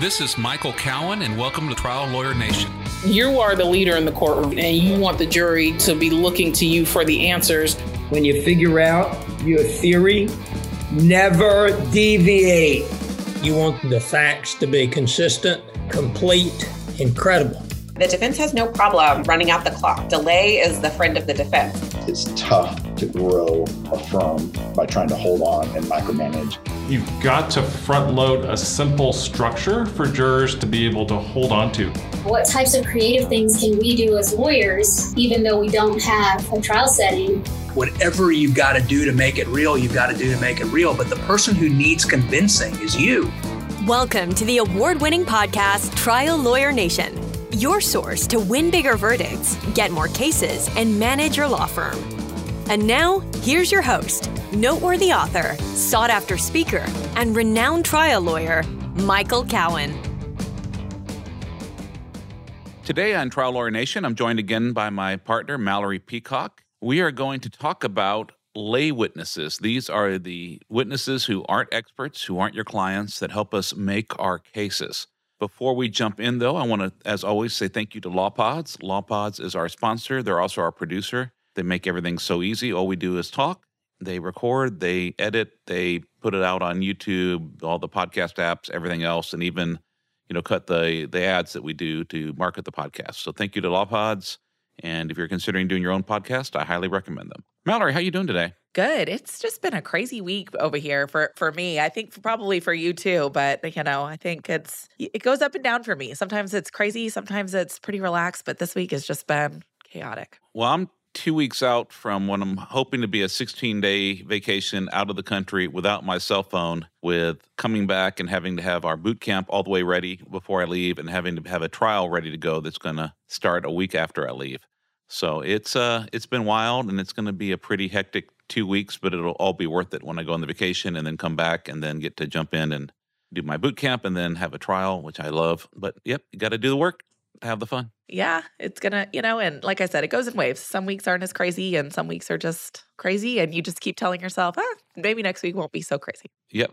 This is Michael Cowen, and welcome to Trial Lawyer Nation. You are the leader in the courtroom, and you want the jury to be looking to you for the answers. When you figure out your theory, never deviate. You want the facts to be consistent, complete, incredible. The defense has no problem running out the clock. Delay is the friend of the defense. It's tough to grow a firm by trying to hold on and micromanage. You've got to front load a simple structure for jurors to be able to hold on to. What types of creative things can we do as lawyers, even though we don't have a trial setting? Whatever you've got to do to make it real, you've got to do to make it real. But the person who needs convincing is you. Welcome to the award winning podcast, Trial Lawyer Nation your source to win bigger verdicts, get more cases, and manage your law firm. And now, here's your host, noteworthy author, sought after speaker, and renowned trial lawyer, Michael Cowen. Today on Trial Lawyer Nation, I'm joined again by my partner, Malorie Peacock. We are going to talk about lay witnesses. These are the witnesses who aren't experts, who aren't your clients, that help us make our cases. Before we jump in, though, I want to, as always, say thank you to LawPods. LawPods is our sponsor. They're also our producer. They make everything so easy. All we do is talk. They record, they edit, they put it out on YouTube, all the podcast apps, everything else, and even you know cut the the ads that we do to market the podcast. So thank you to LawPods. And if you're considering doing your own podcast, I highly recommend them. Malorie, how are you doing today? Good. It's just been a crazy week over here for for me. I think probably for you too, but you know, I think it's it goes up and down for me. Sometimes it's crazy, sometimes it's pretty relaxed, but this week has just been chaotic. Well, I'm 2 weeks out from what I'm hoping to be a 16-day vacation out of the country without my cell phone with coming back and having to have our boot camp all the way ready before I leave and having to have a trial ready to go that's going to start a week after I leave. So it's uh it's been wild and it's going to be a pretty hectic two weeks, but it'll all be worth it when I go on the vacation and then come back and then get to jump in and do my boot camp and then have a trial, which I love. But yep, you got to do the work have the fun. Yeah, it's gonna, you know, and like I said, it goes in waves. Some weeks aren't as crazy, and some weeks are just crazy, and you just keep telling yourself, ah, maybe next week won't be so crazy. Yep,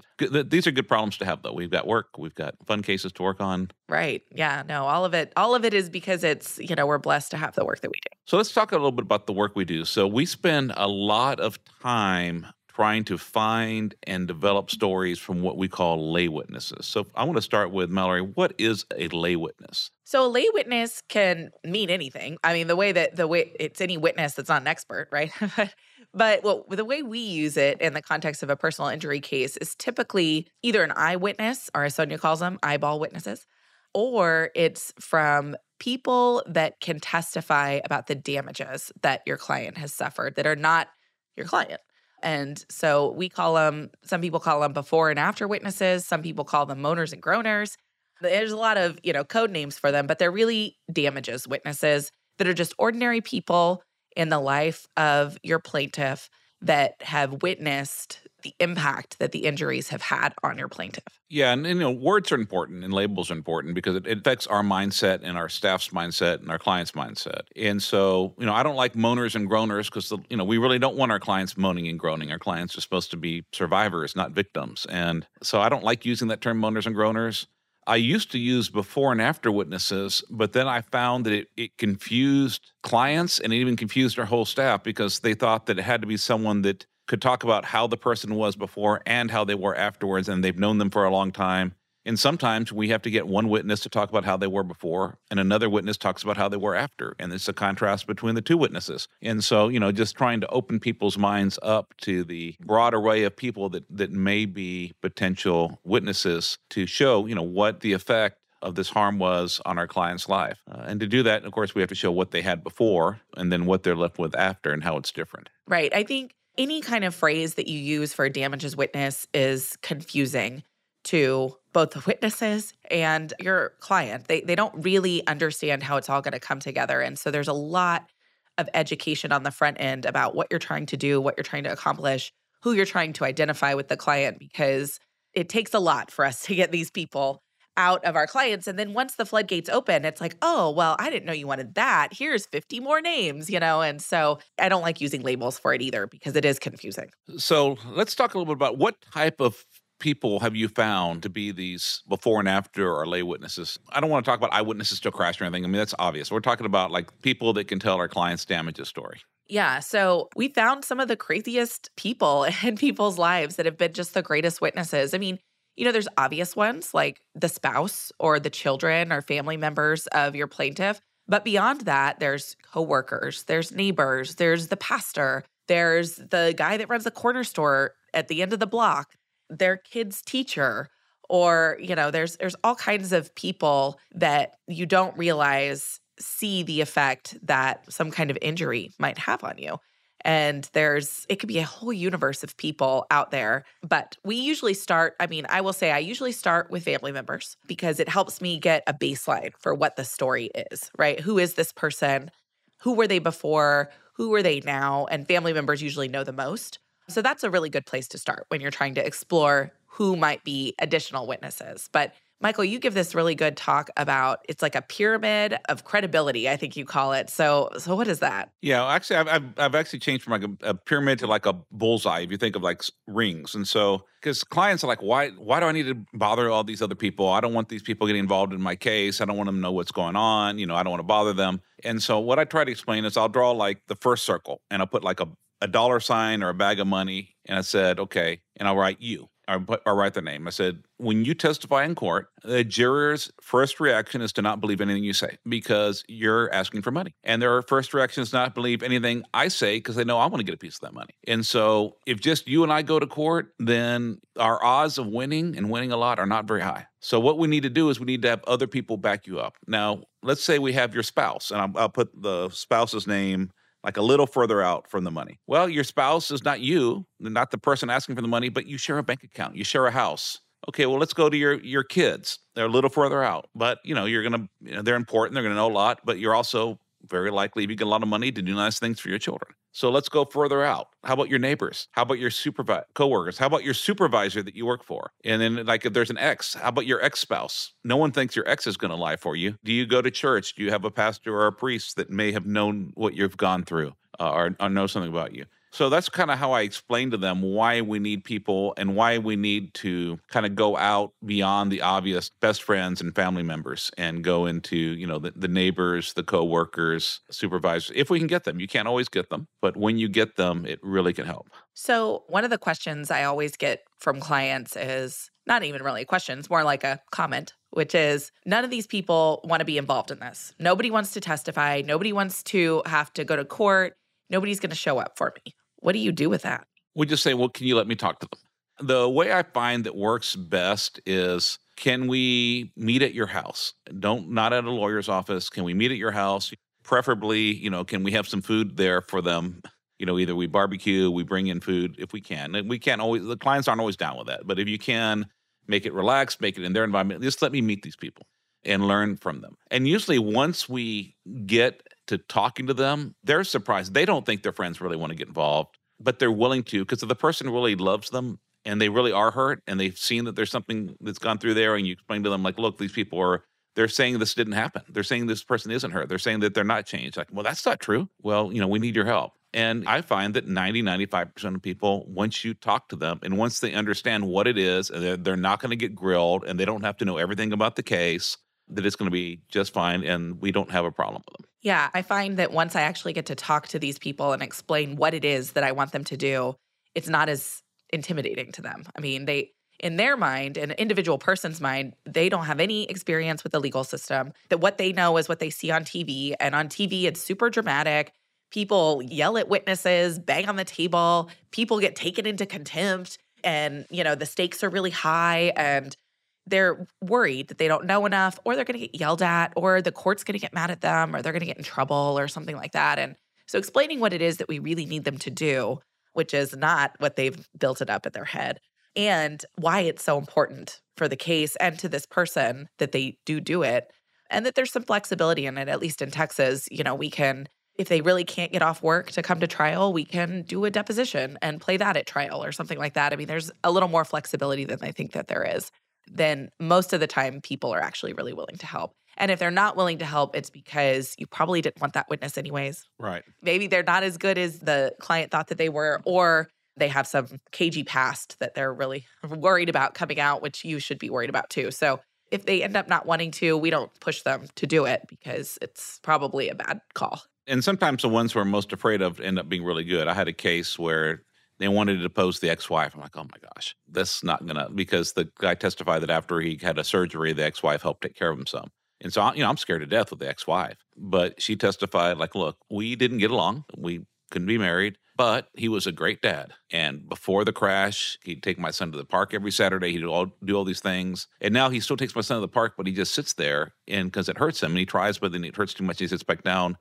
these are good problems to have, though. We've got work, we've got fun cases to work on. Right. Yeah. No, all of it, all of it is because it's, you know, we're blessed to have the work that we do. So let's talk a little bit about the work we do. So we spend a lot of time trying to find and develop stories from what we call lay witnesses. So I want to start with Malorie. What is a lay witness? So a lay witness can mean anything. I mean, the way that the way it's any witness that's not an expert, right? but well, the way we use it in the context of a personal injury case is typically either an eyewitness, or as Sonia calls them, eyeball witnesses, or it's from people that can testify about the damages that your client has suffered that are not your client. And so we call them, some people call them before and after witnesses. Some people call them moaners and groaners. There's a lot of, you know, code names for them, but they're really damages witnesses that are just ordinary people in the life of your plaintiff that have witnessed the impact that the injuries have had on your plaintiff. Yeah, and, and, you know, words are important and labels are important because it, it, affects our mindset and our staff's mindset and our client's mindset. And so, you know, I don't like moaners and groaners because you know we really don't want our clients moaning and groaning. Our clients are supposed to be survivors, not victims. And so, I don't like using that term moaners and groaners. I used to use before and after witnesses, but then I found that it, it confused clients and it even confused our whole staff because they thought that it had to be someone that could talk about how the person was before and how they were afterwards, and they've known them for a long time. And sometimes we have to get one witness to talk about how they were before, and another witness talks about how they were after. And it's a contrast between the two witnesses. And so, you know, just trying to open people's minds up to the broad array of people that, that may be potential witnesses to show, you know, what the effect of this harm was on our client's life. Uh, and to do that, of course, we have to show what they had before and then what they're left with after and how it's different. Right. I think any kind of phrase that you use for a damages witness is confusing to both the witnesses and your client. They they don't really understand how it's all going to come together and so there's a lot of education on the front end about what you're trying to do, what you're trying to accomplish, who you're trying to identify with the client because it takes a lot for us to get these people out of our clients. And then once the floodgates open, it's like, oh, well, I didn't know you wanted that. Here's 50 more names, you know? And so I don't like using labels for it either because it is confusing. So let's talk a little bit about what type of people have you found to be these before and after or lay witnesses? I don't want to talk about eyewitnesses to a crash or anything. I mean, that's obvious. We're talking about like people that can tell our clients' damages story. Yeah. So we found some of the craziest people in people's lives that have been just the greatest witnesses. I mean, you know, there's obvious ones like the spouse or the children or family members of your plaintiff. But beyond that, there's coworkers, there's neighbors, there's the pastor, there's the guy that runs the corner store at the end of the block, their kid's teacher, or, you know, there's there's all kinds of people that you don't realize see the effect that some kind of injury might have on you. And there's, it could be a whole universe of people out there. But we usually start, I mean, I will say I usually start with family members because it helps me get a baseline for what the story is, right? Who is this person? Who were they before? Who are they now? And family members usually know the most. So that's a really good place to start when you're trying to explore who might be additional witnesses. But Michael, you give this really good talk about it's like a pyramid of credibility, I think you call it. So, so what is that? Yeah, actually, I've, I've, I've actually changed from like a, a, pyramid to like a bullseye. If you think of like rings, and so because clients are like, why why do I need to bother all these other people? I don't want these people getting involved in my case. I don't want them to know what's going on. You know, I don't want to bother them. And so what I try to explain is I'll draw like the first circle, and I'll put like a a dollar sign or a bag of money, and I said, okay, and I'll write you. I, I write the name. I said, when you testify in court, the juror's first reaction is to not believe anything you say because you're asking for money. And their first reaction is not believe anything I say because they know I want to get a piece of that money. And so if just you and I go to court, then our odds of winning and winning a lot are not very high. So what we need to do is we need to have other people back you up. Now, let's say we have your spouse, and I'll, I'll put the spouse's name like a little further out from the money. Well, your spouse is not you, not the person asking for the money, but you share a bank account, you share a house. Okay, well, let's go to your your kids. They're a little further out, but you know, you're gonna, you know, they're important. They're gonna know a lot, but you're also very likely you get a lot of money to do nice things for your children. So let's go further out. How about your neighbors? How about your supervisor, coworkers? How about your supervisor that you work for? And then, like, if there's an ex, how about your ex spouse? No one thinks your ex is going to lie for you. Do you go to church? Do you have a pastor or a priest that may have known what you've gone through uh, or, or know something about you? So that's kind of how I explain to them why we need people and why we need to kind of go out beyond the obvious best friends and family members and go into, you know, the, the neighbors, the coworkers, supervisors, if we can get them. You can't always get them, but when you get them, it really can help. So, one of the questions I always get from clients is not even really a question, it's more like a comment, which is none of these people want to be involved in this. Nobody wants to testify. Nobody wants to have to go to court. Nobody's going to show up for me. What do you do with that? We just say, well, can you let me talk to them? The way I find that works best is can we meet at your house? Don't not at a lawyer's office. Can we meet at your house? Preferably, you know, can we have some food there for them? You know, either we barbecue, we bring in food if we can. And we can't always the clients aren't always down with that. But if you can make it relaxed, make it in their environment, just let me meet these people and learn from them. And usually once we get to talking to them, they're surprised. They don't think their friends really want to get involved, but they're willing to because if the person really loves them and they really are hurt and they've seen that there's something that's gone through there and you explain to them like, look, these people are they're saying this didn't happen. They're saying this person isn't hurt. They're saying that they're not changed. Like, well, that's not true. Well, you know, we need your help. And I find that 90, 95% of people, once you talk to them and once they understand what it is, they're, they're not going to get grilled and they don't have to know everything about the case, that it's going to be just fine and we don't have a problem with them. Yeah, I find that once I actually get to talk to these people and explain what it is that I want them to do, it's not as intimidating to them. I mean, they in their mind, an individual person's mind, they don't have any experience with the legal system. That what they know is what they see on TV, and on TV it's super dramatic. People yell at witnesses, bang on the table, people get taken into contempt, and you know, the stakes are really high and they're worried that they don't know enough or they're going to get yelled at or the court's going to get mad at them or they're going to get in trouble or something like that. And so explaining what it is that we really need them to do, which is not what they've built it up at their head, and why it's so important for the case and to this person that they do do it and that there's some flexibility in it at least in Texas, you know, we can if they really can't get off work to come to trial, we can do a deposition and play that at trial or something like that. I mean, there's a little more flexibility than I think that there is then most of the time people are actually really willing to help. And if they're not willing to help, it's because you probably didn't want that witness anyways. Right. Maybe they're not as good as the client thought that they were, or they have some cagey past that they're really worried about coming out, which you should be worried about too. So if they end up not wanting to, we don't push them to do it because it's probably a bad call. And sometimes the ones we're most afraid of end up being really good. I had a case where they wanted to depose the ex-wife. I'm like, oh my gosh, this not gonna because the guy testified that after he had a surgery, the ex-wife helped take care of him some. And so, you know, I'm scared to death with the ex-wife. But she testified, like, look, we didn't get along. We couldn't be married, but he was a great dad. And before the crash, he'd take my son to the park every Saturday. He'd all, do all these things. And now he still takes my son to the park, but he just sits there and because it hurts him and he tries, but then it hurts too much. He sits back down.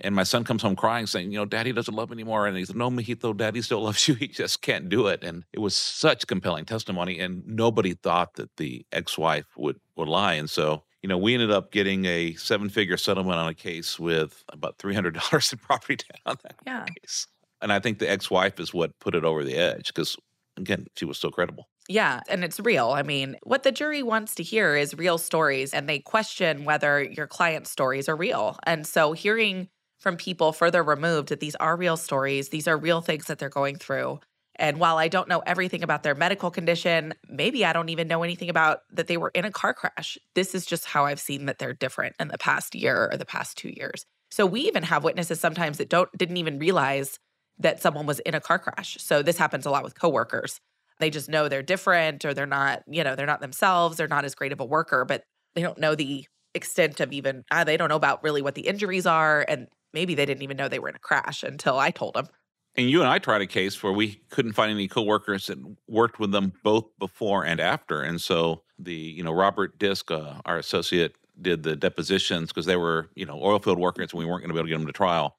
And my son comes home crying, saying, You know, daddy doesn't love me anymore. And he said, No, Mijito, daddy still loves you. He just can't do it. And it was such compelling testimony. And nobody thought that the ex wife would, would lie. And so you know, we ended up getting a seven figure settlement on a case with about $300 in property damage on that yeah. case. And I think the ex wife is what put it over the edge because, again, she was so credible. Yeah, and it's real. I mean, what the jury wants to hear is real stories, and they question whether your client's stories are real. And so, hearing from people further removed that these are real stories, these are real things that they're going through, and while I don't know everything about their medical condition, maybe I don't even know anything about that they were in a car crash. This is just how I've seen that they're different in the past year or the past 2 years. So we even have witnesses sometimes that don't didn't even realize that someone was in a car crash. So this happens a lot with coworkers. They just know they're different or they're not, you know, they're not themselves, they're not as great of a worker, but they don't know the extent of even uh, they don't know about really what the injuries are and maybe they didn't even know they were in a crash until I told them. And you and I tried a case where we couldn't find any coworkers that worked with them both before and after. And so the, you know, Robert Disk, uh, our associate, did the depositions because they were, you know, oil field workers and we weren't going to be able to get them to trial.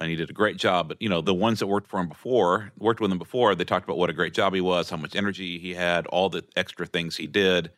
And he did a great job. But, you know, the ones that worked for him before, worked with him before, they talked about what a great job he was, how much energy he had, all the extra things he did.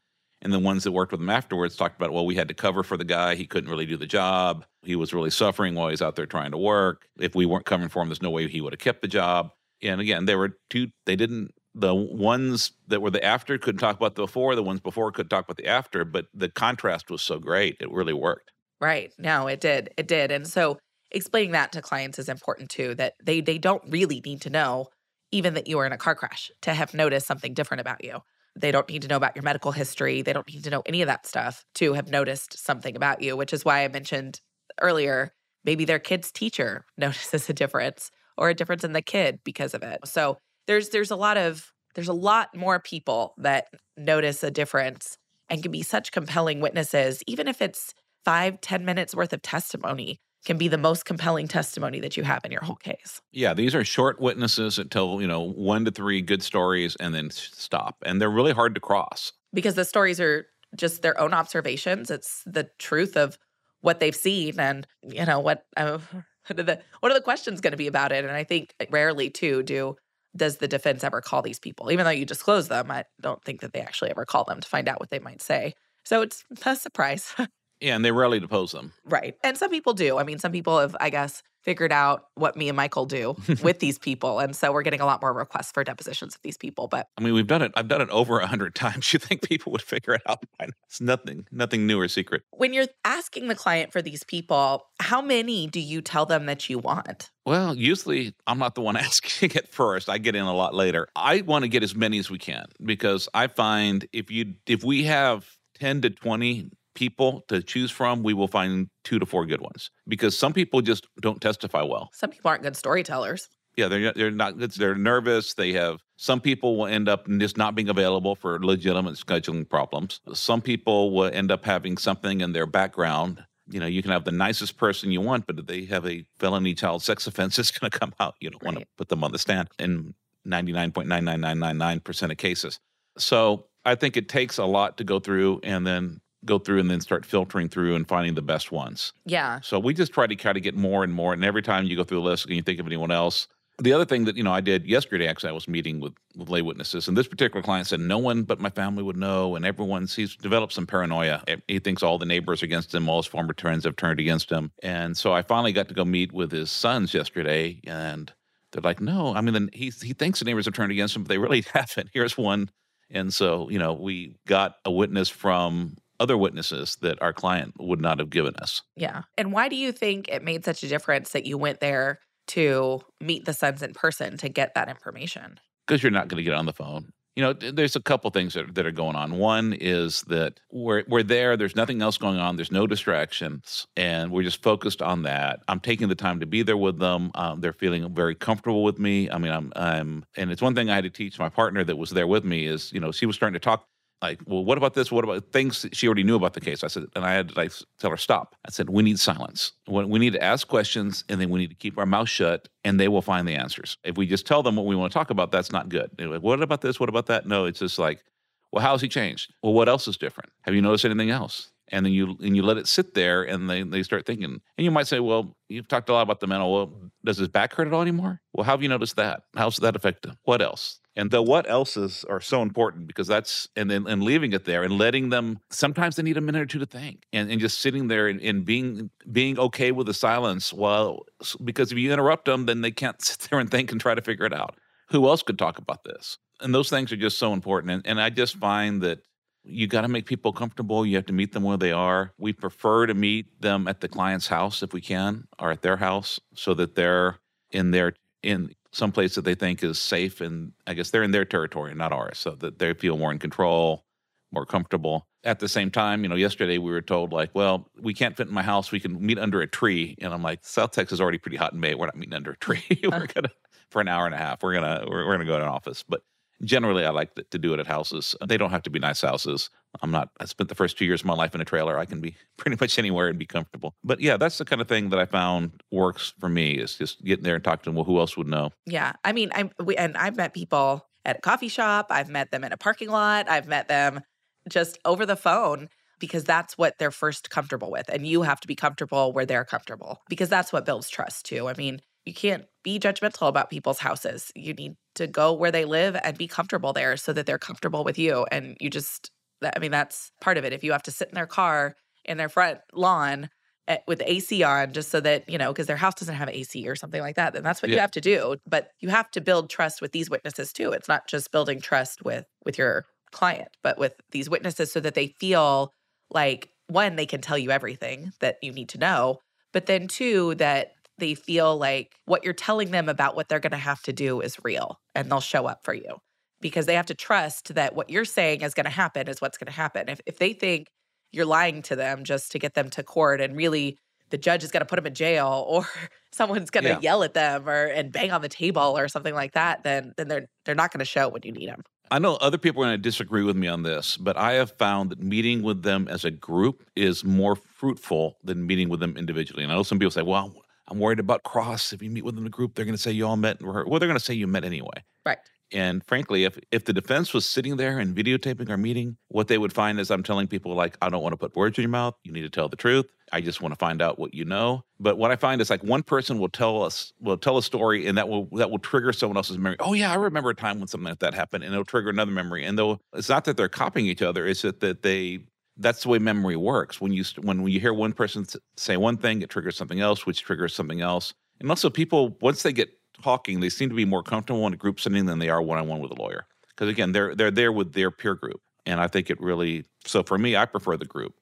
And the ones that worked with him afterwards talked about, well, we had to cover for the guy. He couldn't really do the job. He was really suffering while he's out there trying to work. If we weren't covering for him, there's no way he would have kept the job. And again, there were two, they didn't, the ones that were the after couldn't talk about the before, the ones before could talk about the after, but the contrast was so great. It really worked. Right. No, it did. It did. And so explaining that to clients is important too, that they they don't really need to know even that you were in a car crash to have noticed something different about you. They don't need to know about your medical history. They don't need to know any of that stuff to have noticed something about you, which is why I mentioned earlier maybe their kid's teacher notices a difference or a difference in the kid because of it. So there's there's a lot of there's a lot more people that notice a difference and can be such compelling witnesses, even if it's five, ten minutes worth of testimony can be the most compelling testimony that you have in your whole case. Yeah, these are short witnesses that tell, you know, one to three good stories and then stop. And they're really hard to cross. Because the stories are just their own observations. It's the truth of what they've seen and, you know, what uh, what are the what are the questions going to be about it? And I think rarely too do does the defense ever call these people. Even though you disclose them, I don't think that they actually ever call them to find out what they might say. So it's a surprise. Yeah, and they rarely depose them. Right. And some people do. I mean, some people have, I guess, figured out what me and Michael do with these people. And so we're getting a lot more requests for depositions of these people. But I mean, we've done it. I've done it over a hundred times. You think people would figure it out? It's nothing, nothing new or secret. When you're asking the client for these people, how many do you tell them that you want? Well, usually I'm not the one asking it first. I get in a lot later. I want to get as many as we can because I find if you if we have 10 to 20 people to choose from, we will find two to four good ones because some people just don't testify well. Some people aren't good storytellers. Yeah, they're they're not good. They're nervous. They have some people will end up just not being available for legitimate scheduling problems. Some people will end up having something in their background. You know, you can have the nicest person you want, but if they have a felony child sex offense, it's going to come out. You don't right. want to put them on the stand in 99.99999% of cases. So I think it takes a lot to go through and then go through and then start filtering through and finding the best ones. Yeah. So we just try to kind of get more and more. And every time you go through the list and you think of anyone else, the other thing that you know I did yesterday, actually, I was meeting with, with lay witnesses, and this particular client said no one but my family would know, and everyone he's developed some paranoia. He thinks all the neighbors are against him, all his former friends have turned against him, and so I finally got to go meet with his sons yesterday, and they're like, no, I mean, he he thinks the neighbors have turned against him, but they really haven't. Here's one, and so you know we got a witness from other witnesses that our client would not have given us. Yeah. And why do you think it made such a difference that you went there to meet the sons in person to get that information? because you're not going to get on the phone. You know, there's a couple things that, that are going on. One is that we're, we're there, there's nothing else going on, there's no distractions, and we're just focused on that. I'm taking the time to be there with them. Um, they're feeling very comfortable with me. I mean, I'm, I'm, and it's one thing I had to teach my partner that was there with me is, you know, she was starting to talk like, well, what about this? What about things she already knew about the case? I said, and I had to like tell her, stop. I said, we need silence. We need to ask questions and then we need to keep our mouth shut and they will find the answers. If we just tell them what we want to talk about, that's not good. Like, what about this? What about that? No, it's just like, well, how's he changed? Well, what else is different? Have you noticed anything else? And then you and you let it sit there, and they, they start thinking. And you might say, "Well, you've talked a lot about the mental. Well, does his back hurt at all anymore? Well, how have you noticed that? How's that affect him? What else? And the what else's are so important because that's and then and leaving it there and letting them sometimes they need a minute or two to think and, and just sitting there and, and being being okay with the silence while because if you interrupt them then they can't sit there and think and try to figure it out. Who else could talk about this? And those things are just so important. And, and I just find that you got to make people comfortable. You have to meet them where they are. We prefer to meet them at the client's house if we can, or at their house, so that they're in their in some place that they think is safe, and I guess they're in their territory, not ours, so that they feel more in control, more comfortable. At the same time, you know, yesterday we were told like, well, we can't fit in my house. We can meet under a tree, and I'm like, South Texas is already pretty hot in May. We're not meeting under a tree. we're gonna for an hour and a half. We're gonna we're, we're gonna go to an office, but generally I like to do it at houses. They don't have to be nice houses. I'm not, I spent the first two years of my life in a trailer. I can be pretty much anywhere and be comfortable. But yeah, that's the kind of thing that I found works for me is just getting there and talking to them. Well, who else would know? Yeah. I mean, I'm, we, and I've met people at a coffee shop. I've met them in a parking lot. I've met them just over the phone because that's what they're first comfortable with. And you have to be comfortable where they're comfortable because that's what builds trust too. I mean, you can't be judgmental about people's houses. You need to go where they live and be comfortable there so that they're comfortable with you. And you just, I mean, that's part of it. If you have to sit in their car in their front lawn at, eh, with AC on just so that, you know, because their house doesn't have AC or something like that, then that's what yeah. you have to do. But you have to build trust with these witnesses too. It's not just building trust with with your client, but with these witnesses so that they feel like one, they can tell you everything that you need to know, but then two, that they feel like what you're telling them about what they're going to have to do is real and they'll show up for you because they have to trust that what you're saying is going to happen is what's going to happen. If, if they think you're lying to them just to get them to court and really the judge is going to put them in jail or someone's going to yeah. yell at them or and bang on the table or something like that, then then they're they're not going to show when you need them. I know other people are going to disagree with me on this, but I have found that meeting with them as a group is more fruitful than meeting with them individually. And I know some people say, "Well, I'm worried about cross. If you meet with them in a group, they're going to say you all met. Well, they're going to say you met anyway. Right. And frankly, if if the defense was sitting there and videotaping our meeting, what they would find is I'm telling people like, I don't want to put words in your mouth. You need to tell the truth. I just want to find out what you know. But what I find is like one person will tell us will tell a story and that will that will trigger someone else's memory. Oh yeah, I remember a time when something like that happened, and it'll trigger another memory. And though it's not that they're copying each other, it's that, that they that's the way memory works. When you when you hear one person say one thing, it triggers something else, which triggers something else. And also, people once they get talking, they seem to be more comfortable in a group setting than they are one on one with a lawyer. Because again, they're they're there with their peer group, and I think it really. So for me, I prefer the group.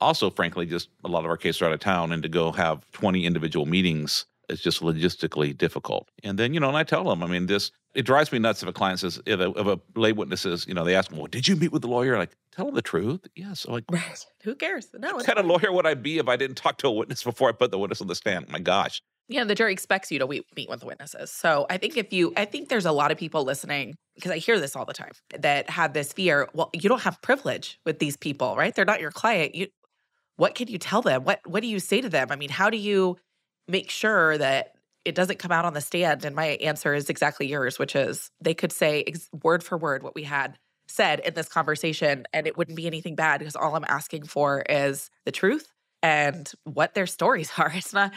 Also, frankly, just a lot of our cases are out of town, and to go have twenty individual meetings is just logistically difficult. And then you know, and I tell them, I mean, this it drives me nuts if a client says, if a, if a lay witness says, you know, they ask them, well, did you meet with the lawyer? Like, tell them the truth. Yes. I'm like, right. Who cares? No. What kind of lawyer would I be if I didn't talk to a witness before I put the witness on the stand? My gosh yeah, the jury expects you to meet with the witnesses. So I think if you, I think there's a lot of people listening because I hear this all the time that have this fear. Well, you don't have privilege with these people, right? They're not your client. You, what can you tell them? What What do you say to them? I mean, how do you make sure that it doesn't come out on the stand? And my answer is exactly yours, which is they could say ex- word for word what we had said in this conversation, and it wouldn't be anything bad because all I'm asking for is the truth and what their stories are. It's not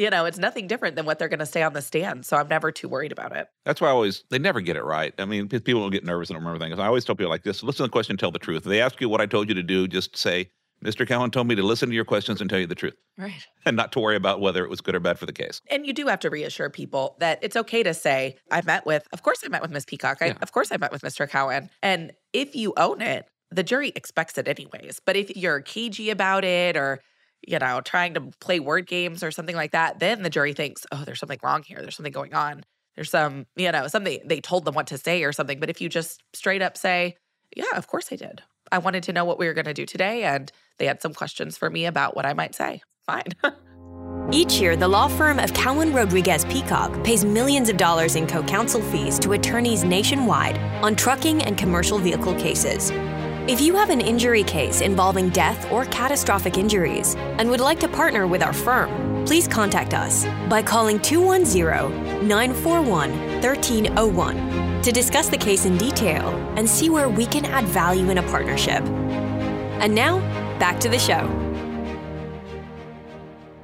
you know, it's nothing different than what they're going to say on the stand. So I'm never too worried about it. That's why I always, they never get it right. I mean, people get nervous and don't remember things. I always tell people like this listen to the question, tell the truth. If they ask you what I told you to do, just say, Mr. Cowen told me to listen to your questions and tell you the truth. Right. And not to worry about whether it was good or bad for the case. And you do have to reassure people that it's okay to say, I met with, of course, I met with Miss Peacock. I, yeah. Of course, I met with Mr. Cowen. And if you own it, the jury expects it anyways. But if you're cagey about it or you know, trying to play word games or something like that, then the jury thinks, oh, there's something wrong here. There's something going on. there's some, you know, something they told them what to say or something. But if you just straight up say, yeah, of course I did. I wanted to know what we were going to do today. And they had some questions for me about what I might say. Fine. Each year, the law firm of Cowen Rodriguez Peacock pays millions of dollars in co counsel fees to attorneys nationwide on trucking and commercial vehicle cases. If you have an injury case involving death or catastrophic injuries and would like to partner with our firm, please contact us by calling 210 941 1301 to discuss the case in detail and see where we can add value in a partnership. And now, back to the show.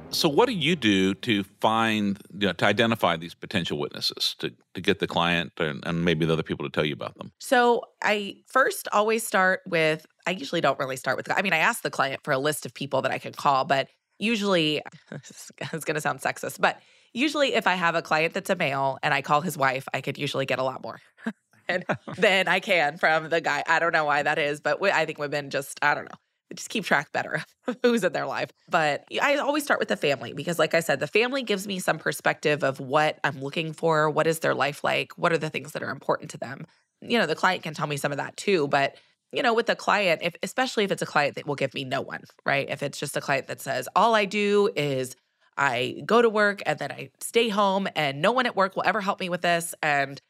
So, what do you do to find, you know, to identify these potential witnesses, to, to get the client and, and maybe the other people to tell you about them? So, I first always start with, I usually don't really start with, I mean, I ask the client for a list of people that I can call, but usually, it's going to sound sexist, but usually if I have a client that's a male and I call his wife, I could usually get a lot more. and than I can from the guy. I don't know why that is, but I think women just, I don't know just keep track better of who's in their life. But I always start with the family because, like I said, the family gives me some perspective of what I'm looking for. What is their life like? What are the things that are important to them? You know, the client can tell me some of that too. But, you know, with the client, if, especially if it's a client that will give me no one, right? If it's just a client that says, all I do is I go to work and then I stay home and no one at work will ever help me with this. And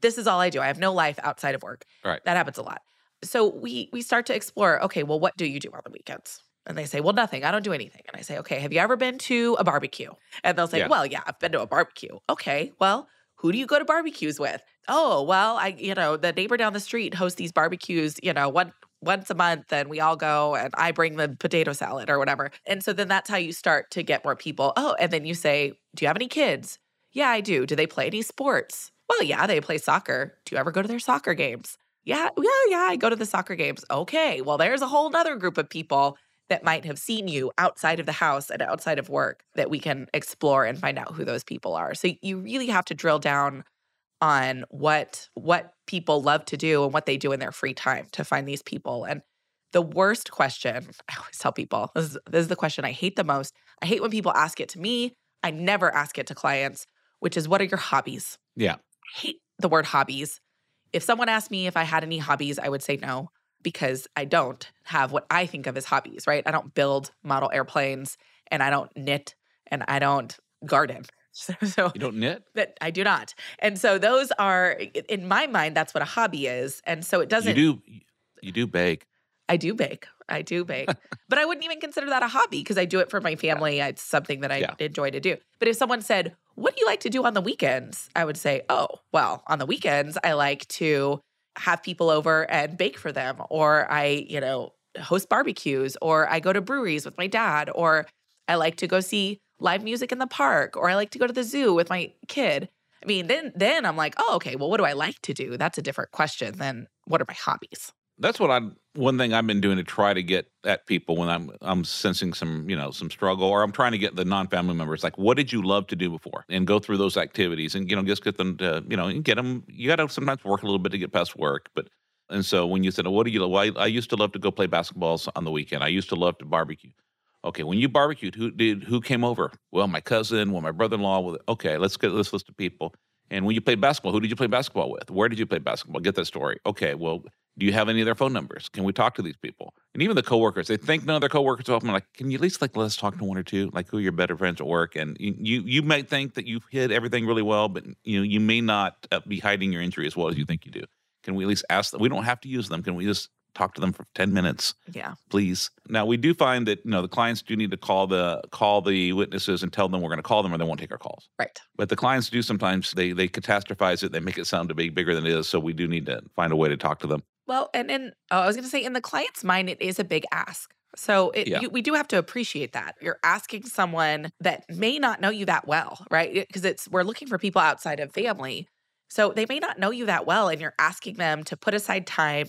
this is all I do. I have no life outside of work. Right. That happens a lot so we we start to explore okay well what do you do on the weekends? And they say well nothing. I don't do anything. And i say okay have you ever been to a barbecue? And they'll say yeah. well yeah i've been to a barbecue. Okay well who do you go to barbecues with? Oh well i you know the neighbor down the street hosts these barbecues you know one once a month and we all go and i bring the potato salad or whatever. And so then that's how you start to get more people. Oh and then you say do you have any kids? Yeah i do. Do they play any sports? Well yeah they play soccer. Do you ever go to their soccer games yeah, yeah, yeah, I go to the soccer games. Okay, well, there's a whole other group of people that might have seen you outside of the house and outside of work that we can explore and find out who those people are. So you really have to drill down on what what people love to do and what they do in their free time to find these people. And the worst question, I always tell people, this is, this is the question I hate the most. I hate when people ask it to me. I never ask it to clients, which is what are your hobbies? Yeah. I hate the word hobbies if someone asked me if I had any hobbies, I would say no because I don't have what I think of as hobbies, right? I don't build model airplanes and I don't knit and I don't garden. So, so you don't knit? That I do not. And so those are in my mind that's what a hobby is. And so it doesn't You do you do bake. I do bake. I do bake. but I wouldn't even consider that a hobby because I do it for my family. Yeah. It's something that I yeah. enjoy to do. But if someone said, what do you like to do on the weekends? I would say, oh, well, on the weekends, I like to have people over and bake for them, or I, you know, host barbecues, or I go to breweries with my dad, or I like to go see live music in the park, or I like to go to the zoo with my kid. I mean, then then I'm like, oh, okay, well, what do I like to do? That's a different question than what are my hobbies that's what I one thing I've been doing to try to get at people when I'm I'm sensing some you know some struggle or I'm trying to get the non-family members like what did you love to do before? And go through those activities and you know just get them to you know get them you got to sometimes work a little bit to get past work but and so when you said oh, what do you well, I, I used to love to go play basketballs on the weekend. I used to love to barbecue. Okay when you barbecued who did who came over? Well my cousin well my brother-in-law well, okay let's get this list of people. And when you played basketball who did you play basketball with? Where did you play basketball? Get that story. Okay well do you have any of their phone numbers? Can we talk to these people? And even the coworkers, they think none of their coworkers are open. Like, can you at least like let us talk to one or two? Like, who are your better friends at work? And you you, you might think that you've hid everything really well, but you know you may not uh, be hiding your injury as well as you think you do. Can we at least ask them? We don't have to use them. Can we just talk to them for 10 minutes yeah please now we do find that you know the clients do need to call the call the witnesses and tell them we're going to call them or they won't take our calls right but the clients do sometimes they they catastrophize it they make it sound to be bigger than it is so we do need to find a way to talk to them well, and in oh, I was going to say in the client's mind, it is a big ask. So it, yeah. you, we do have to appreciate that you're asking someone that may not know you that well, right? Because it's we're looking for people outside of family, so they may not know you that well, and you're asking them to put aside time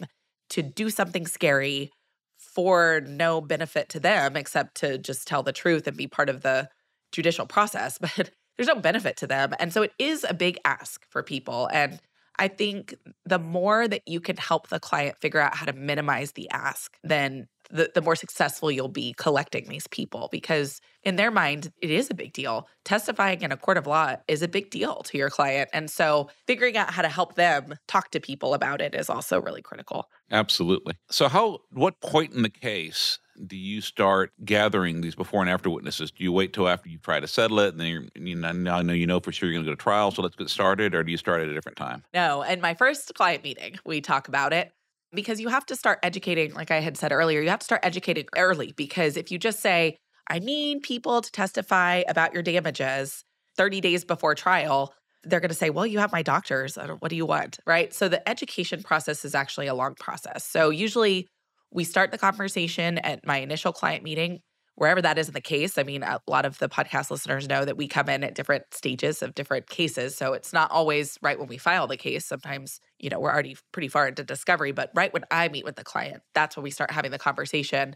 to do something scary for no benefit to them except to just tell the truth and be part of the judicial process. But there's no benefit to them, and so it is a big ask for people, and I think the more that you can help the client figure out how to minimize the ask, then the, the more successful you'll be collecting these people because in their mind it is a big deal. Testifying in a court of law is a big deal to your client and so figuring out how to help them talk to people about it is also really critical. Absolutely. So how what point in the case do you start gathering these before and after witnesses? Do you wait till after you try to settle it, and then you know, now know you know for sure you're going to go to trial, so let's get started, or do you start at a different time? No, in my first client meeting, we talk about it because you have to start educating, like I had said earlier, you have to start educating early because if you just say, I need people to testify about your damages 30 days before trial, they're going to say, Well, you have my doctors. What do you want? Right. So the education process is actually a long process. So usually we start the conversation at my initial client meeting, wherever that is in the case. I mean, a lot of the podcast listeners know that we come in at different stages of different cases. So it's not always right when we file the case. Sometimes, you know, we're already pretty far into discovery, but right when I meet with the client, that's when we start having the conversation.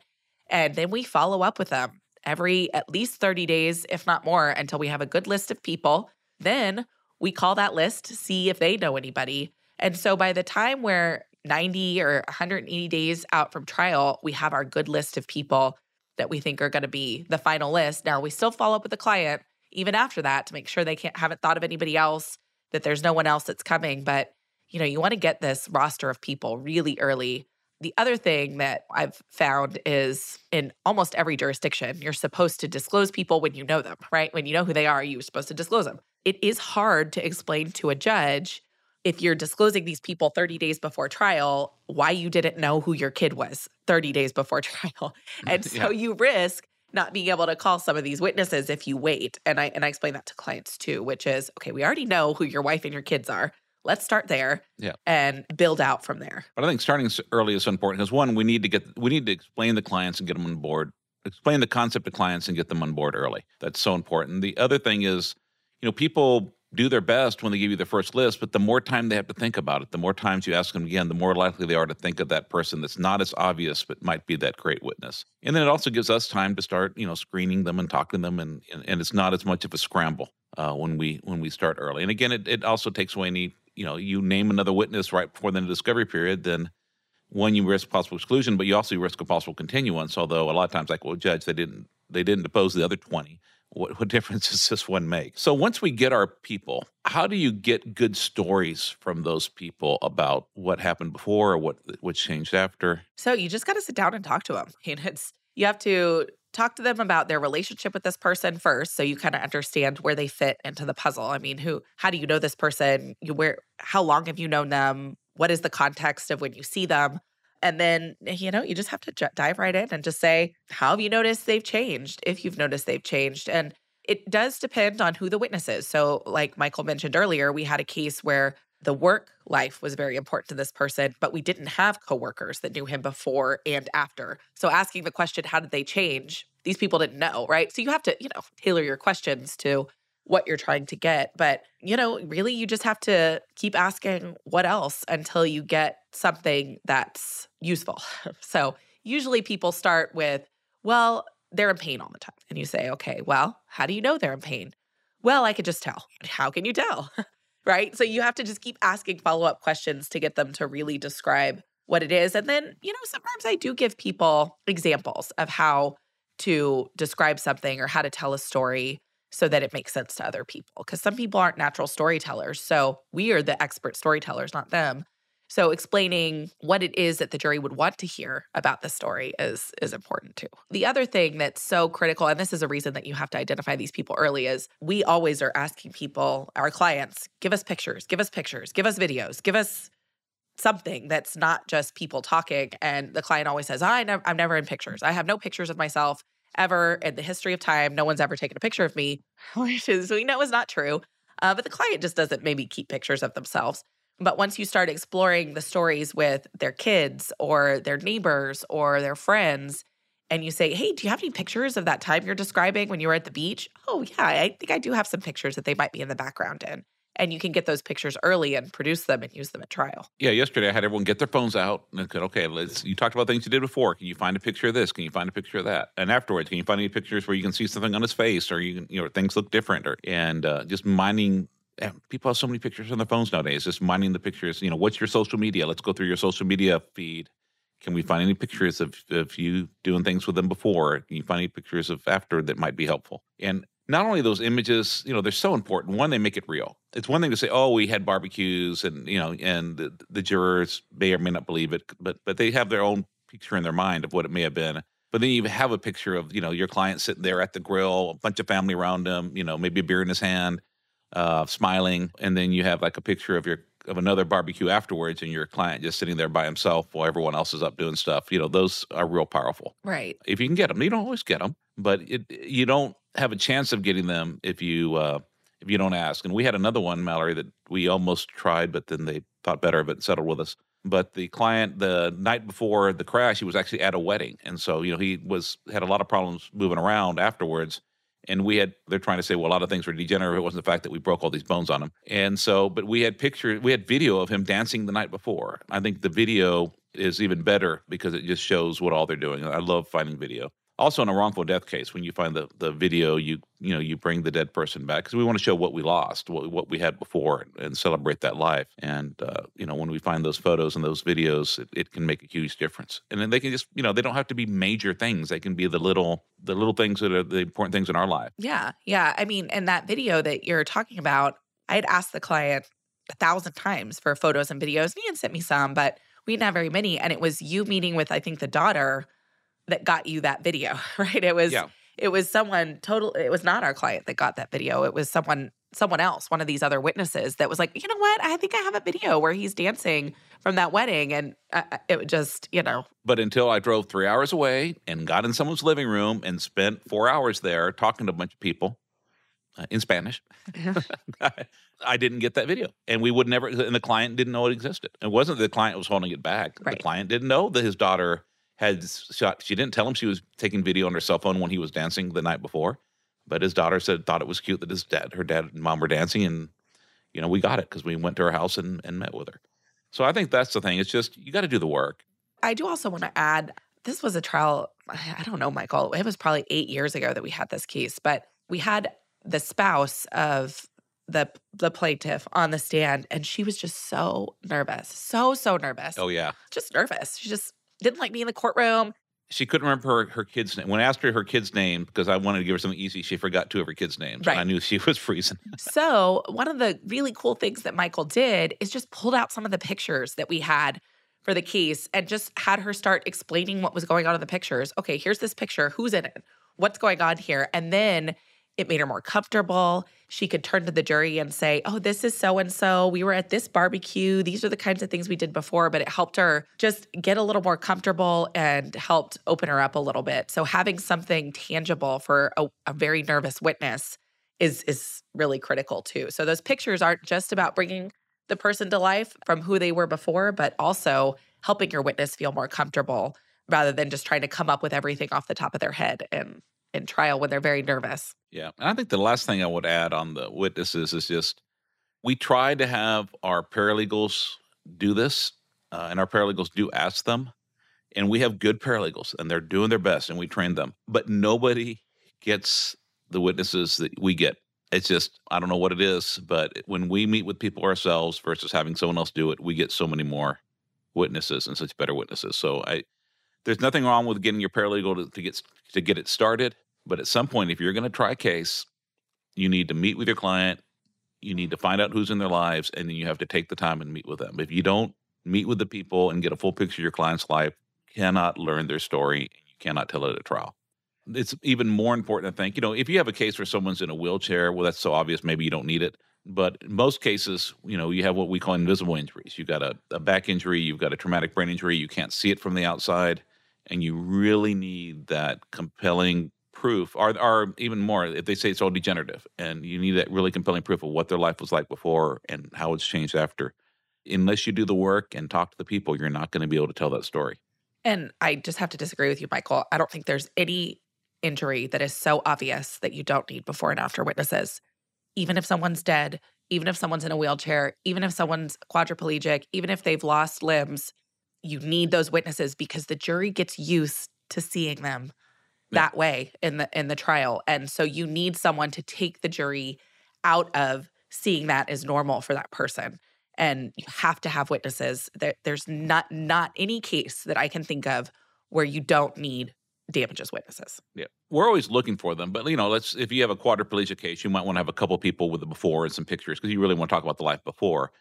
And then we follow up with them every at least 30 days, if not more, until we have a good list of people. Then we call that list, see if they know anybody. And so by the time we're 90 or 180 days out from trial, we have our good list of people that we think are going to be the final list. Now, we still follow up with the client even after that to make sure they can't haven't thought of anybody else, that there's no one else that's coming, but you know, you want to get this roster of people really early. The other thing that I've found is in almost every jurisdiction, you're supposed to disclose people when you know them, right? When you know who they are, you're supposed to disclose them. It is hard to explain to a judge if you're disclosing these people 30 days before trial, why you didn't know who your kid was 30 days before trial. And so yeah. you risk not being able to call some of these witnesses if you wait. And I and I explain that to clients too, which is okay, we already know who your wife and your kids are. Let's start there yeah. and build out from there. But I think starting early is so important because one, we need to get we need to explain the clients and get them on board. Explain the concept to clients and get them on board early. That's so important. The other thing is, you know, people do their best when they give you the first list, but the more time they have to think about it, the more times you ask them again, the more likely they are to think of that person that's not as obvious but might be that great witness. And then it also gives us time to start, you know, screening them and talking to them, and and, and it's not as much of a scramble uh, when we when we start early. And again, it, it also takes away any, you know, you name another witness right before the discovery period, then one you risk possible exclusion, but you also risk a possible continuance. Although a lot of times, like, well, judge, they didn't they didn't depose the other twenty what, what difference does this one make? So once we get our people, how do you get good stories from those people about what happened before or what what changed after? So you just got to sit down and talk to them. Mean, it's you have to talk to them about their relationship with this person first so you kind of understand where they fit into the puzzle i mean who how do you know this person you where how long have you known them what is the context of when you see them and then, you know, you just have to j- dive right in and just say, how have you noticed they've changed? If you've noticed they've changed. And it does depend on who the witness is. So, like Michael mentioned earlier, we had a case where the work life was very important to this person, but we didn't have coworkers that knew him before and after. So, asking the question, how did they change? These people didn't know, right? So, you have to, you know, tailor your questions to what you're trying to get. But, you know, really, you just have to keep asking what else until you get something that's useful. so, usually people start with, well, they're in pain all the time. And you say, okay, well, how do you know they're in pain? Well, I could just tell. How can you tell? right? So, you have to just keep asking follow up questions to get them to really describe what it is. And then, you know, sometimes I do give people examples of how to describe something or how to tell a story so that it makes sense to other people. Because some people aren't natural storytellers. So we are the expert storytellers, not them. So explaining what it is that the jury would want to hear about the story is is important too. The other thing that's so critical and this is a reason that you have to identify these people early is we always are asking people, our clients, give us pictures, give us pictures, give us videos, give us something that's not just people talking and the client always says, I I'm never in pictures. I have no pictures of myself ever in the history of time. No one's ever taken a picture of me, which is we know is not true. Uh, but the client just doesn't maybe keep pictures of themselves. But once you start exploring the stories with their kids or their neighbors or their friends, and you say, Hey, do you have any pictures of that time you're describing when you were at the beach? Oh, yeah, I think I do have some pictures that they might be in the background in and you can get those pictures early and produce them and use them at trial. Yeah, yesterday I had everyone get their phones out and said, "Okay, let's." You talked about things you did before. Can you find a picture of this? Can you find a picture of that? And afterwards, can you find any pictures where you can see something on his face, or you you know, things look different, or and uh, just mining. People have so many pictures on their phones nowadays. Just mining the pictures. You know, what's your social media? Let's go through your social media feed Can we find any pictures of, of you doing things with them before? Can you find any pictures of after that might be helpful? And not only those images, you know, they're so important. One, they make it real. It's one thing to say, "Oh, we had barbecues," and you know, and the, the jurors may or may not believe it, but but they have their own picture in their mind of what it may have been. But then you have a picture of you know your client sitting there at the grill, a bunch of family around him, you know, maybe a beer in his hand, uh, smiling, and then you have like a picture of your of another barbecue afterwards, and your client just sitting there by himself while everyone else is up doing stuff. You know, those are real powerful. Right. If you can get them, you don't always get them, but it, you don't have a chance of getting them if you uh, if you don't ask. And we had another one, Malorie, that we almost tried, but then they thought better of it and settled with us. But the client, the night before the crash, he was actually at a wedding, and so you know he was had a lot of problems moving around afterwards. And we had they're trying to say well a lot of things were degenerative. It wasn't the fact that we broke all these bones on him. And so, but we had pictures, we had video of him dancing the night before. I think the video is even better because it just shows what all they're doing. I love finding video also in a wrongful death case when you find the, the video you you know you bring the dead person back because we want to show what we lost what, what we had before and, and celebrate that life. And uh, you know when we find those photos and those videos it, it, can make a huge difference. And then they can just you know they don't have to be major things. They can be the little the little things that are the important things in our life. Yeah yeah. I mean and that video that you're talking about i had asked the client a thousand times for photos and videos and he had sent me some but we didn't have very many. And it was you meeting with i think the daughter that got you that video, right? It was yeah. it was someone total it was not our client that got that video. It was someone someone else, one of these other witnesses that was like, "You know what? I think I have a video where he's dancing from that wedding." And I, it just, you know. But until I drove 3 hours away and got in someone's living room and spent 4 hours there talking to a bunch of people uh, in Spanish. I didn't get that video, and we would never. And the client didn't know it existed. It wasn't the client was holding it back. Right. The client didn't know that his daughter had shot. She didn't tell him she was taking video on her cell phone when he was dancing the night before, but his daughter said thought it was cute that his dad, her dad and mom were dancing, and you know we got it because we went to her house and, and met with her. So I think that's the thing. It's just you got to do the work. I do also want to add. This was a trial. I don't know, Michael. It was probably eight years ago that we had this case, but we had the spouse of the the plaintiff on the stand, and she was just so nervous, so so nervous. Oh yeah, just nervous. She just didn't like me in the courtroom. She couldn't remember her, her kid's name. When I asked her her kid's name, because I wanted to give her something easy, she forgot two of her kids' names. Right. And I knew she was freezing. so, one of the really cool things that Michael did is just pulled out some of the pictures that we had for the case and just had her start explaining what was going on in the pictures. Okay, here's this picture. Who's in it? What's going on here? And then it made her more comfortable. She could turn to the jury and say, Oh, this is so and so. We were at this barbecue. These are the kinds of things we did before, but it helped her just get a little more comfortable and helped open her up a little bit. So having something tangible for a, a very nervous witness is is really critical too. So those pictures aren't just about bringing the person to life from who they were before, but also helping your witness feel more comfortable rather than just trying to come up with everything off the top of their head and in trial when they're very nervous. Yeah. And I think the last thing I would add on the witnesses is just we try to have our paralegals do this, uh, and our paralegals do ask them. And we have good paralegals, and they're doing their best, and we train them. But nobody gets the witnesses that we get. It's just, I don't know what it is, but when we meet with people ourselves versus having someone else do it, we get so many more witnesses and such better witnesses. So I, there's nothing wrong with getting your paralegal to, to get to get it started. But at some point, if you're going to try a case, you need to meet with your client. You need to find out who's in their lives, and then you have to take the time and meet with them. If you don't meet with the people and get a full picture of your client's life, you cannot learn their story. You cannot tell it at trial. It's even more important to think, you know, if you have a case where someone's in a wheelchair, well, that's so obvious, maybe you don't need it. But in most cases, you know, you have what we call invisible injuries. You've got a, a back injury, you've got a traumatic brain injury, you can't see it from the outside, and you really need that compelling proof, or, or even more, if they say it's all degenerative, and you need that really compelling proof of what their life was like before and how it's changed after. Unless you do the work and talk to the people, you're not going to be able to tell that story. And I just have to disagree with you, Michael. I don't think there's any injury that is so obvious that you don't need before and after witnesses. Even if someone's dead, even if someone's in a wheelchair, even if someone's quadriplegic, even if they've lost limbs, you need those witnesses because the jury gets used to seeing them that way in the in the trial. And so you need someone to take the jury out of seeing that as normal for that person. and you have to have witnesses. There, there's not not any case that I can think of where you don't need damages witnesses. Yeah, we're always looking for them, but you know, let's if you have a quadriplegia case, you might want to have a couple people with the before and some pictures because you really want to talk about the life before.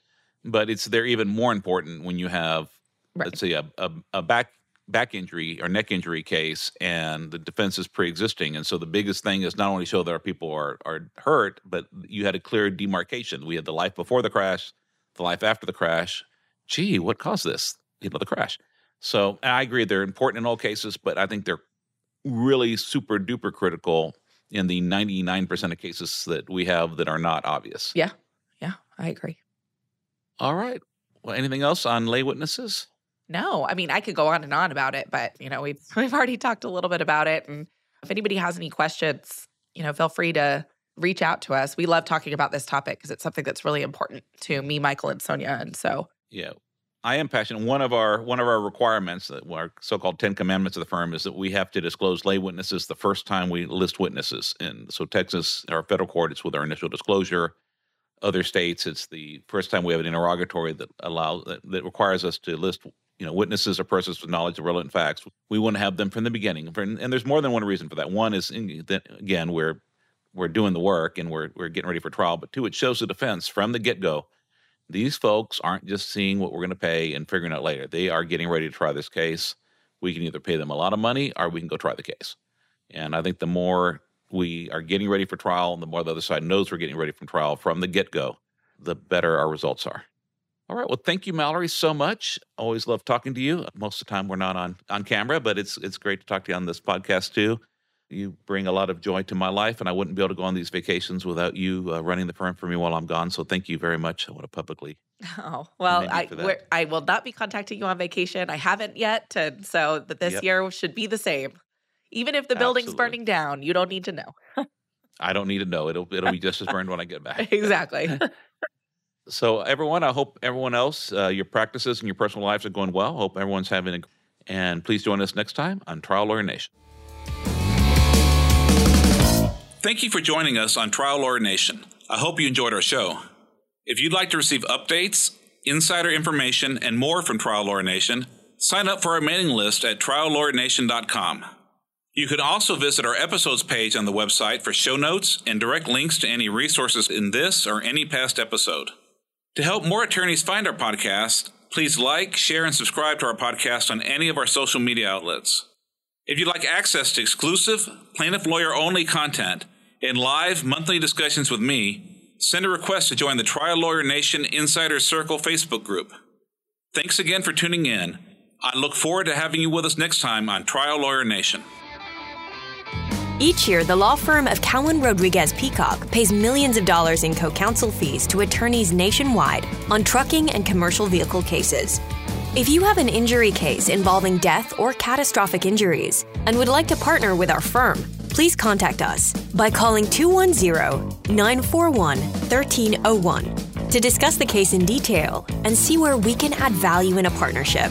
But it's they're even more important when you have, Right. let's say, a, a, a back back injury or neck injury case, and the defense is pre-existing, and so the biggest thing is not only show that our people are are hurt, but you had a clear demarcation. We had the life before the crash, the life after the crash. Gee, what caused this? You know, the crash. So I agree they're important in all cases, but I think they're really super duper critical in the 99% of cases that we have that are not obvious. Yeah, yeah, I agree. All right. Well, anything else on lay witnesses? No, I mean I could go on and on about it, but you know we've we've already talked a little bit about it. And if anybody has any questions, you know, feel free to reach out to us. We love talking about this topic because it's something that's really important to me, Michael, and Sonia. And so, Yeah. I am passionate. One of our one of our requirements, our so-called Ten Commandments of the firm, is that we have to disclose lay witnesses the first time we list witnesses. And so Texas, our federal court, it's with our initial disclosure. Other states, it's the first time we have an interrogatory that allows that, that requires us to list, you know, witnesses or persons with knowledge of relevant facts. We want to have them from the beginning, and there's more than one reason for that. One is again we're we're doing the work and we're we're getting ready for trial, but two, it shows the defense from the get go these folks aren't just seeing what we're going to pay and figuring out later. They are getting ready to try this case. We can either pay them a lot of money or we can go try the case. And I think the more we are getting ready for trial and the more the other side knows we're getting ready from trial from the get go, the better our results are. All right. Well, thank you, Malorie, so much. Always love talking to you. Most of the time we're not on on camera, but it's it's great to talk to you on this podcast too. You bring a lot of joy to my life, and I wouldn't be able to go on these vacations without you uh, running the firm for me while I'm gone. So thank you very much. I want to publicly oh well, I we're, I will not be contacting you on vacation. I haven't yet, and so that this Yep. year should be the same. Even if the building's Absolutely. burning down, you don't need to know. I don't need to know. It'll it'll be just as burned when I get back. exactly. So everyone, I hope everyone else, uh, your practices and your personal lives are going well. Hope everyone's having a and please join us next time on Trial Lawyer Nation. Thank you for joining us on Trial Lawyer Nation. I hope you enjoyed our show. If you'd like to receive updates, insider information, and more from Trial Lawyer Nation, sign up for our mailing list at triallawyernation.com. You can also visit our episodes page on the website for show notes and direct links to any resources in this or any past episode. To help more attorneys find our podcast, please like, share, and subscribe to our podcast on any of our social media outlets. If you'd like access to exclusive, plaintiff lawyer only content and live monthly discussions with me, send a request to join the Trial Lawyer Nation Insider Circle Facebook group. Thanks again for tuning in. I look forward to having you with us next time on Trial Lawyer Nation. Each year, the law firm of Cowen Rodriguez Peacock pays millions of dollars in co counsel fees to attorneys nationwide on trucking and commercial vehicle cases. If you have an injury case involving death or catastrophic injuries and would like to partner with our firm, please contact us by calling 210 941 1301 to discuss the case in detail and see where we can add value in a partnership.